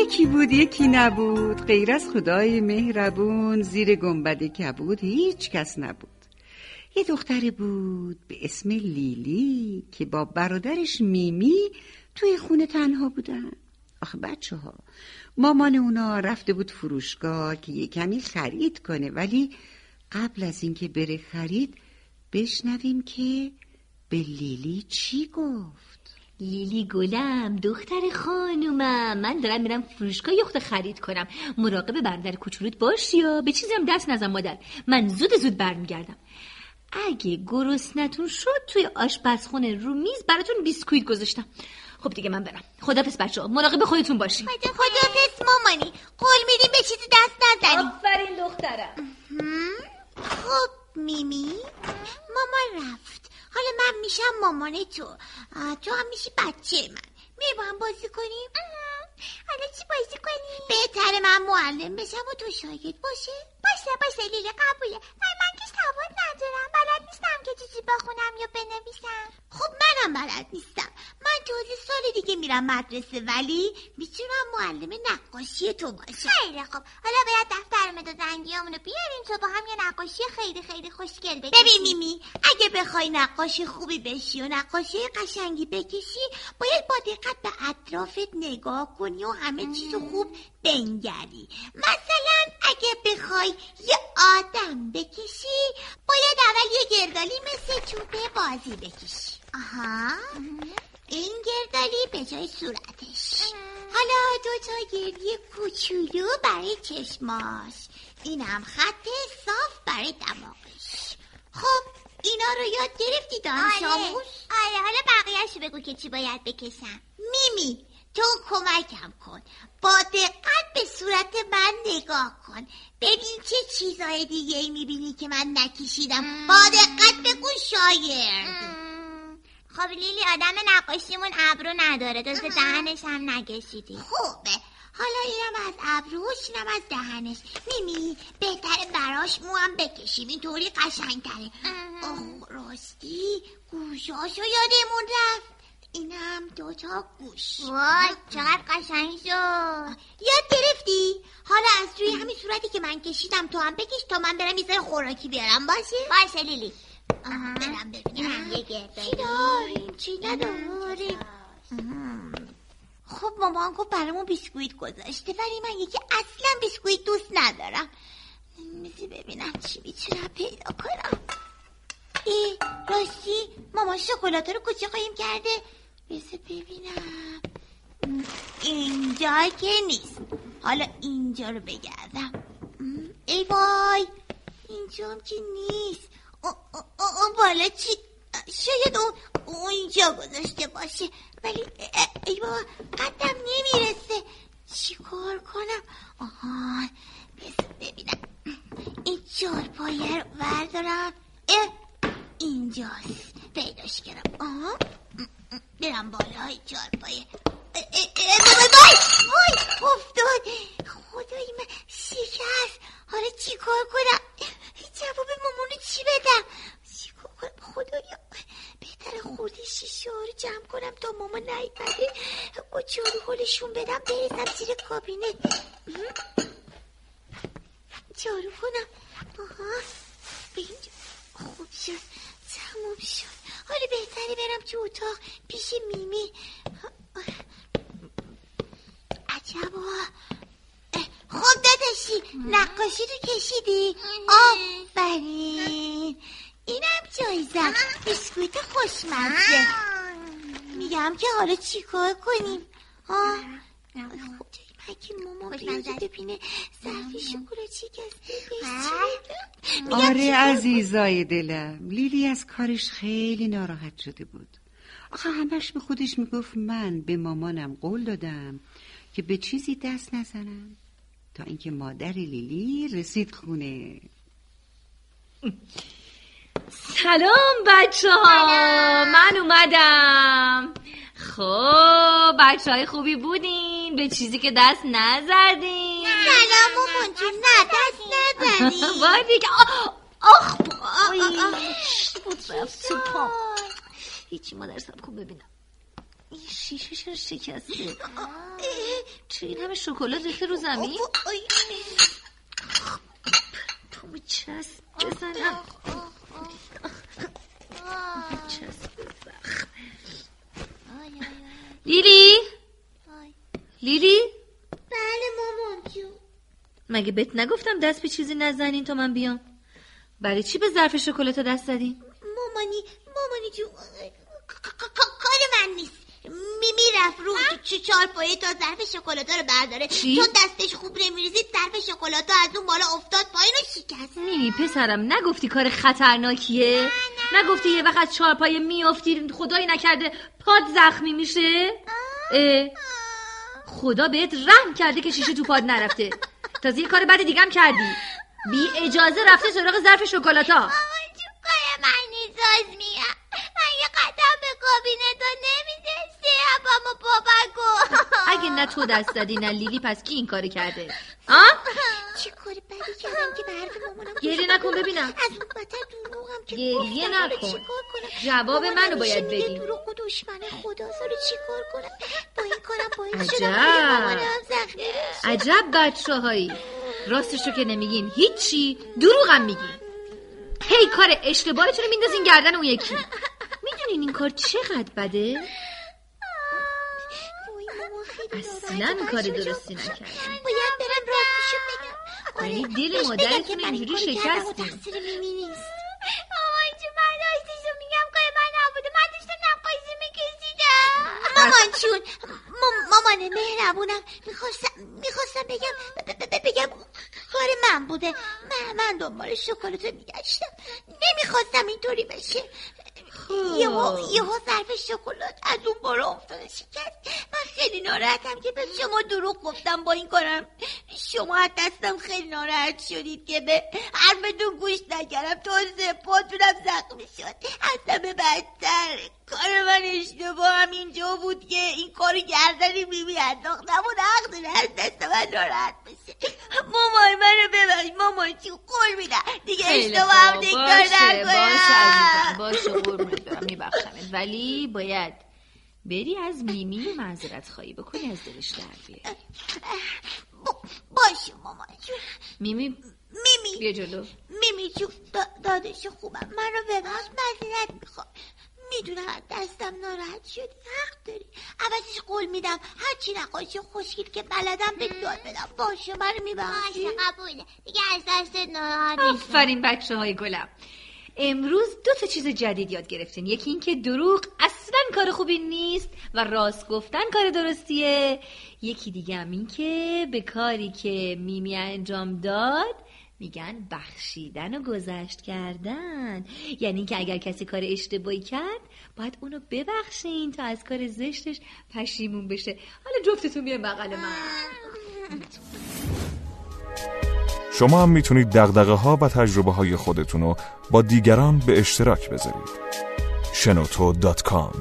یکی بود یکی نبود. غیر از خدای مهربون زیر گنبد کبود هیچ کس نبود. یه دختری بود به اسم لیلی که با برادرش میمی توی خونه تنها بودن. آخه بچه ها مامان اونا رفته بود فروشگاه که یه کمی خرید کنه ولی قبل از اینکه بره خرید بشنویم که به لیلی چی گفت. لیلی گلم دختر خانومم. من دارم میرم فروشگاه یخت خرید کنم. مراقب برادر کوچولوت باشی یا به چیزی هم دست نزن مادر. من زود زود برمیگردم. اگه نتون شد توی آشپزخونه رو میز براتون بیسکویت گذاشتم. خب دیگه من برم. خدافظ بچه ها. مراقب خودتون باشین. خدافظ مامانی. قول میدیم به چیزی دست نزنیم. آفرین دخترم. خب میمی. مامان رفت. من میشم مامان تو. تو هم میشی بچه من. می با هم بازی کنیم؟ حالا چی بازی کنیم؟ بهتره من معلم بشم و تو شاگرد باشه. باشه باشه لیلی قبوله. من که سواد ندارم. بلد نیستم که چیزی بخونم یا بنویسم. خب منم بلد نیستم. من تازه سال دیگه میرم مدرسه ولی می‌تونم معلم نقاشی تو باشم. خیلی خب حالا باید دفتر مداد رنگیامونو بیاریم تو با هم یه نقاشی خیلی خیلی خوشگل بکشیم. ببین میمی اگه بخوای نقاشی خوبی بشی و نقاشی قشنگی بکشی باید با دقت به اطرافت نگاه کنی و همه چیزو خوب بنگری. مثلا اگه بخوای یه آدم بکشی باید اول یه گردالی مثل توپه بازی بکشی. آها. این گردالی به جای صورتش. حالا دو تا گردی کوچولو برای چشماش. اینم خط صاف برای دماغش. خب اینا رو یاد گرفتی دانش آره. آره حالا بقیهش بگو که چی باید بکشم. میمی تو کمکم کن. با دقت به صورت من نگاه کن. ببین چه چیزهای دیگه ای می‌بینی که من نکشیدم. با دقت بگو شاید خب لیلی آدم نقاشیمون ابرو نداره. دوست دهنش هم نکشیدی. خوبه. حالا اینم از ابروش اینم از دهنش. میمی بهتره براش مو هم بکشیم. اینطوری قشنگتره. اوه راستی. گوشاشو یادمون رفت. اینم دوتا گوش. وای چقدر قشنگ شد. یاد گرفتی؟ حالا از روی همین صورتی که من کشیدم تو هم بکش تا من برم یه خوراکی بیارم. باشه؟ باشه لیلی. برم ببینیم یه چی داریم چی نداریم خب مامان گفت برامون بیسکویت گذاشته ولی من یکی اصلا بیسکویت دوست ندارم. میزی ببینم چی می‌تونم پیدا کنم. ای راستی مامان شکلات رو کجا قایم کرده. بذار ببینم. اینجا که نیست. حالا اینجا رو بگردم. ای وای اینجا هم که نیست. اون بالا چی؟ شاید اون اینجا گذاشته باشه ولی ای بابا قدم نمی‌رسه چی کار کنم آها بذار ببینم این چهار پایه رو بردارم اینجاست پیداش کردم آها برم بالای چهار پایه وای افتاد خدای من شکست حالا چی کار کنم جواب مامانو چی بدم چی کار کنم خدایا بهتر خورده شیشه ها رو جمع کنم تا ماما نیپده با چارو حالشون بدم برسم زیر کابینت چارو کنم آها. به اینجا خوب شد. تموم شد. حالا بهتره برم تو اتاق پیش میمی. عجبا. خب داداشی نقاشی رو کشیدی؟ آفرین. اینم جایزم بیسکویت خوشمزه. میگم که حالا چیکار کنیم؟ مامان بیاد ببینه ظرف شکلاتی آره عزیزای دلم. لیلی از کارش خیلی ناراحت شده بود. آخه همش به خودش می‌گفت من به مامانم قول دادم که به چیزی دست نزنم تا اینکه مادر لیلی رسید خونه. سلام بچه ها من اومدم. خب. بچه های خوبی بودین. به چیزی که دست نزدین. سلام مامان جون نه دست نزدین. وای دیگه آخ بود رفت تو پام هیچی مادر سب خوب ببینم. این شیشه چرا شکسته؟ چی این همه شکلات ریخته رو زمین؟ تو چسب بزنم. چسب لیلی؟ لیلی؟ بله مامان جون. مگه بهت نگفتم دست به چیزی نزنین تا من بیام؟ برای چی به ظرف شکلات دست زدین مامانی مامانی جون کار من نیست. میمی رفت رو چه چهار پایه تا ظرف شکلاتا رو برداره. چی؟ چون دستش خوب نمیریزید ظرف شکلاتا از اون بالا افتاد پایین و شکست. میمی پسرم نگفتی کار خطرناکیه؟ نگفتی یه وقت از چهارپایه میافتی خدایی نکرده پاد زخمی میشه؟ اه، خدا بهت رحم کرده که شیشه تو پاد نرفته. تازه یه کار بد دیگم کردی. بی اجازه رفته سراغ ظرف شکلاتا. اگه نه تو دست زدی نه لیلی پس کی این کارو کرده؟ آ چه کاری بدی کردم که به حرف مامانم گریه نکن ببینم. از اون بدتر دروغم که گریه نکن. جواب منو باید بدی. دروغ و دشمن خداست حالا چیکار کنم؟ با این کارم باعث عجب. شدم مامانم زخمی. عجب بچه هایی راستشو که نمیگین. هیچی. دروغم میگین. هی کار اشتباهتون رو میندازین گردن اون یکی؟ می‌دونین این کار چقدر بده؟ اصلا ناراحته. کار بچه‌ها درستی جان. نکردی. باید برم راستشو بگم آره، یعنی دل مادرتون بگم اینجوری شکستین. تقصیر میمی نیست مامان من راستشو میگم کار من نبوده من داشتم نقاشی میکشیدم مامان مام- مامان مهربونم می‌خواستم می‌خواستم بگم بگم کار من بوده من من دنبال شکلات میگشتم نمی‌خواستم اینطوری بشه یهو یهو ظرف شکلات از اون بالا افتاده شکست من خیلی ناراحتم که به شما دروغ گفتم با این کارم شما از دستم خیلی ناراحت شدید که به حرفتون گوش نکردم تازه پاتونم زخمی شد از همه بدتر کار من اشتباه هم اینجا بود که این کارو گردن میمی انداختم و نقدر از دست من ناراحت بشه مامان منو ببخش. مامان چی قول میدم دیگه اشتباه هم. تکرار باشه باشه نکنم باشه قربونت برم. میبخشمت ولی باید بری از میمی معذرت خواهی بکنی از دلش در بیاری. باشه مامان جون. میمی میمی. بیا جلو. میمی جون دا- دادش خوبم. منو ببخش مذرت می‌خوام. می‌دونم دستم ناراحت شدی حق داری. عوضش قول میدم. هرچی نقاشی خوشگل که بلدم به یاد بدم. باشه منو میبخشی. قبوله. دیگه از دست ناراحت آفرین بچه های گلم. امروز دو تا چیز جدید یاد گرفتین. یکی اینکه دروغ اصلا کار خوبی نیست و راست گفتن کار درستیه. یکی دیگه هم این که به کاری که میمی انجام داد میگن بخشیدن و گذشت کردن. یعنی اینکه اگر کسی کار اشتباهی کرد باید اونو ببخشین تا از کار زشتش پشیمون بشه. حالا جفتتون بیاین بغل من. شما هم می‌تونید دغدغه ها و تجربه های خودتون رو با دیگران به اشتراک بذارید. شنوتو دات کام.